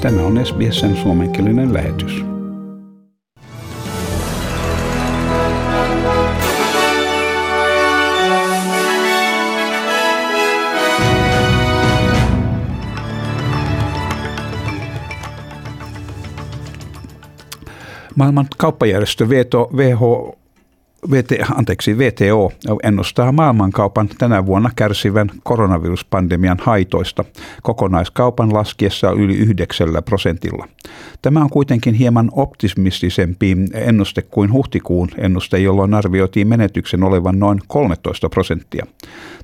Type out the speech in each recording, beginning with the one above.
Tämä on SBSn suomenkielinen lähetys. Maailman kauppajärjestö WHO VT, anteeksi, VTO ennustaa maailmankaupan tänä vuonna kärsivän koronaviruspandemian haitoista kokonaiskaupan laskiessa yli 9 prosentilla. Tämä on kuitenkin hieman optimistisempi ennuste kuin huhtikuun ennuste, jolloin arvioitiin menetyksen olevan noin 13 prosenttia.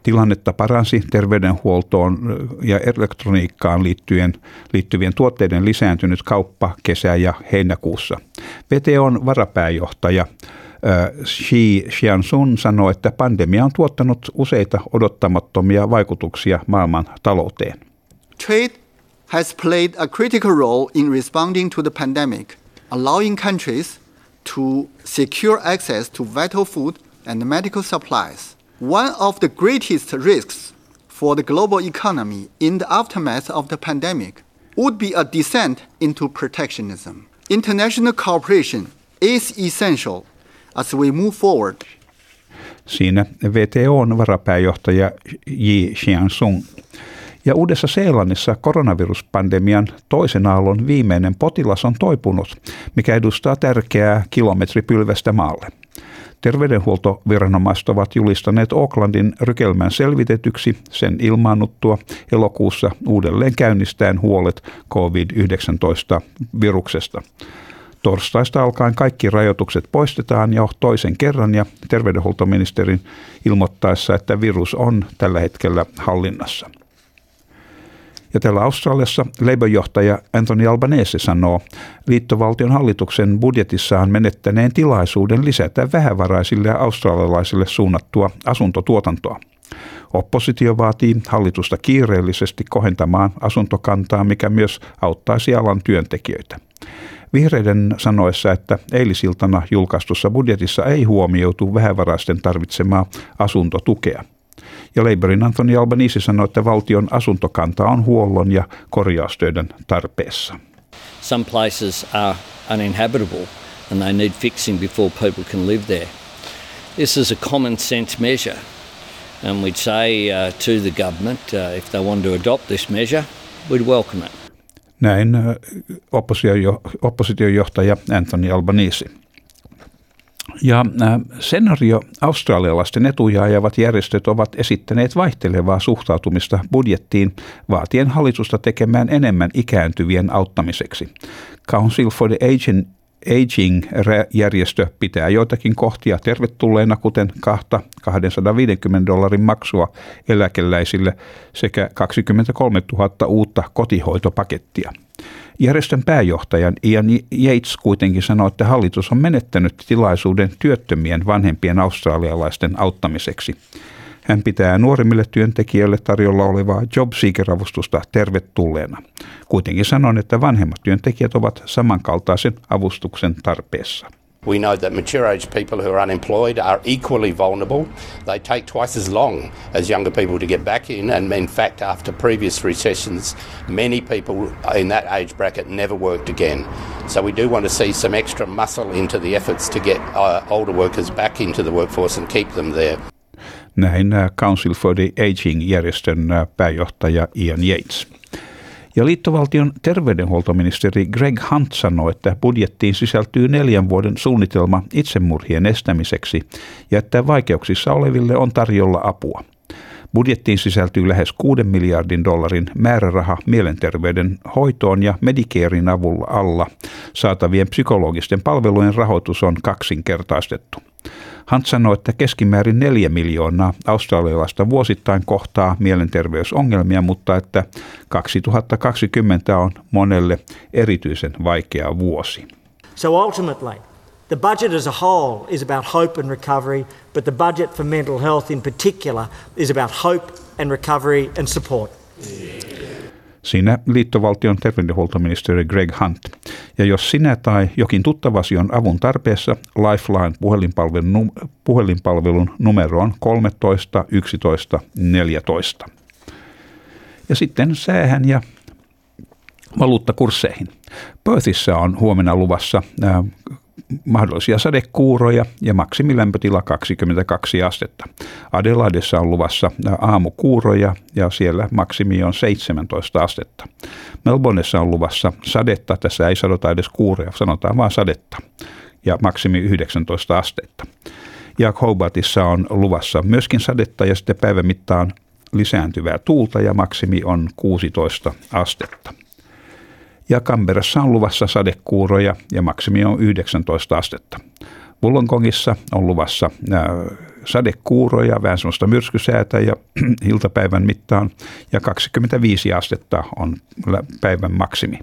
Tilannetta paransi terveydenhuoltoon ja elektroniikkaan liittyen, liittyvien tuotteiden lisääntynyt kauppa kesä- ja heinäkuussa. VTOn varapääjohtaja Xi sanoi, että pandemia on tuottanut useita odottamattomia vaikutuksia maailman talouteen. Trade has played a critical role in responding to the pandemic, allowing countries to secure access to vital food and medical supplies. One of the greatest risks for the global economy in the aftermath of the pandemic would be a descent into protectionism. International cooperation is essential as we move forward. Siinä VTOn varapääjohtaja Yi Xiansung. Ja Uudessa Seelannissa koronaviruspandemian toisen aallon viimeinen potilas on toipunut, mikä edustaa tärkeää kilometripylvästä maalle. Terveydenhuoltoviranomaiset ovat julistaneet Aucklandin rykelmän selvitetyksi sen ilmaannuttua elokuussa uudelleen käynnistäen huolet COVID-19-viruksesta. Torstaista alkaen kaikki rajoitukset poistetaan jo toisen kerran ja terveydenhuoltoministerin ilmoittaessa, että virus on tällä hetkellä hallinnassa. Ja täällä Australiassa Labour-johtaja Anthony Albanese sanoo liittovaltion hallituksen budjetissaan menettäneen tilaisuuden lisätä vähävaraisille ja australialaisille suunnattua asuntotuotantoa. Oppositio vaatii hallitusta kiireellisesti kohentamaan asuntokantaa, mikä myös auttaisi alan työntekijöitä. Vihreiden sanoessa, että eilisiltana julkaistussa budjetissa ei huomioitu vähävaraisten tarvitsemaa asuntotukea. Ja Labourin Anthony Albanese sanoi, että valtion asuntokanta on huollon ja korjaustöiden tarpeessa. Some places are uninhabitable and they need fixing before people can live there. This is a common sense measure and we'd say uh, to the government uh, if they want to adopt this measure, we'd welcome it. Näin oppositiojohtaja Anthony Albanese. Ja senario australialaisten etuja ajavat järjestöt ovat esittäneet vaihtelevaa suhtautumista budjettiin vaatien hallitusta tekemään enemmän ikääntyvien auttamiseksi. Council for the Aging Aging-järjestö pitää joitakin kohtia tervetulleena, kuten kahta 250 dollarin maksua eläkeläisille sekä 23 000 uutta kotihoitopakettia. Järjestön pääjohtajan Ian Yates kuitenkin sanoi, että hallitus on menettänyt tilaisuuden työttömien vanhempien australialaisten auttamiseksi. Hän pitää nuorimmille työntekijöille tarjolla olevaa JobSeeker-avustusta tervetulleena. Kuitenkin sanon, että vanhemmat työntekijät ovat samankaltaisen avustuksen tarpeessa. We know that mature age people who are unemployed are equally vulnerable. They take twice as long as younger people to get back in, and in fact, after previous recessions, many people in that age bracket never worked again. So, we do want to see some extra muscle into the efforts to get uh, older workers back into the workforce and keep them there. Näin äh, Council for the Aging-järjestön äh, pääjohtaja Ian Yates. Ja liittovaltion terveydenhuoltoministeri Greg Hunt sanoi, että budjettiin sisältyy neljän vuoden suunnitelma itsemurhien estämiseksi ja että vaikeuksissa oleville on tarjolla apua. Budjettiin sisältyy lähes 6 miljardin dollarin määräraha mielenterveyden hoitoon ja Medicarein avulla alla saatavien psykologisten palvelujen rahoitus on kaksinkertaistettu. Hunt sanoi, että keskimäärin neljä miljoonaa australialaista vuosittain kohtaa mielenterveysongelmia, mutta että 2020 on monelle erityisen vaikea vuosi. So ultimately, the budget as a whole is about hope and recovery, but the budget for mental health in particular is about hope and recovery and support. Siinä liittovaltion terveydenhuoltoministeri Greg Hunt. Ja jos sinä tai jokin tuttavasi on avun tarpeessa, Lifeline puhelinpalvelun, puhelinpalvelun numero on 13 11 14. Ja sitten säähän ja valuuttakursseihin. Perthissä on huomenna luvassa ää, mahdollisia sadekuuroja ja maksimilämpötila 22 astetta. Adelaidessa on luvassa aamukuuroja ja siellä maksimi on 17 astetta. Melbourneissa on luvassa sadetta, tässä ei sanota edes kuuroja, sanotaan vaan sadetta ja maksimi 19 astetta. Ja Hobartissa on luvassa myöskin sadetta ja sitten päivän mittaan lisääntyvää tuulta ja maksimi on 16 astetta. Ja on luvassa sadekuuroja ja maksimi on 19 astetta. Wollongongissa on luvassa sadekuuroja, vähän semmoista myrskysäätä ja iltapäivän mittaan ja 25 astetta on päivän maksimi.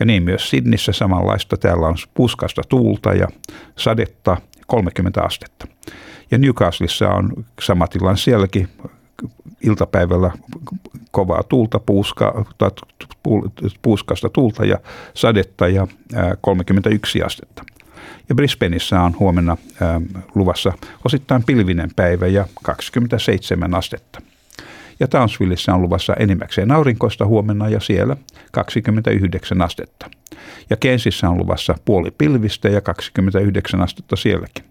Ja niin myös Sidnissä samanlaista. Täällä on puskasta tuulta ja sadetta 30 astetta. Ja Newcastleissa on sama tilanne sielläkin iltapäivällä kovaa tuulta, puuska, puuskasta tuulta ja sadetta ja 31 astetta. Ja Brisbaneissa on huomenna luvassa osittain pilvinen päivä ja 27 astetta. Ja Townsvillessä on luvassa enimmäkseen aurinkoista huomenna ja siellä 29 astetta. Ja Kensissä on luvassa puoli pilvistä ja 29 astetta sielläkin.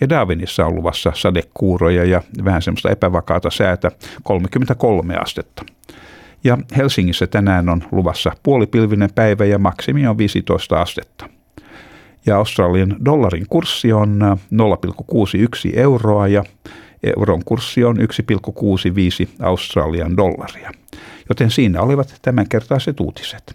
Ja Darwinissa on luvassa sadekuuroja ja vähän semmoista epävakaata säätä 33 astetta. Ja Helsingissä tänään on luvassa puolipilvinen päivä ja maksimi on 15 astetta. Ja Australian dollarin kurssi on 0,61 euroa ja euron kurssi on 1,65 Australian dollaria. Joten siinä olivat tämänkertaiset uutiset.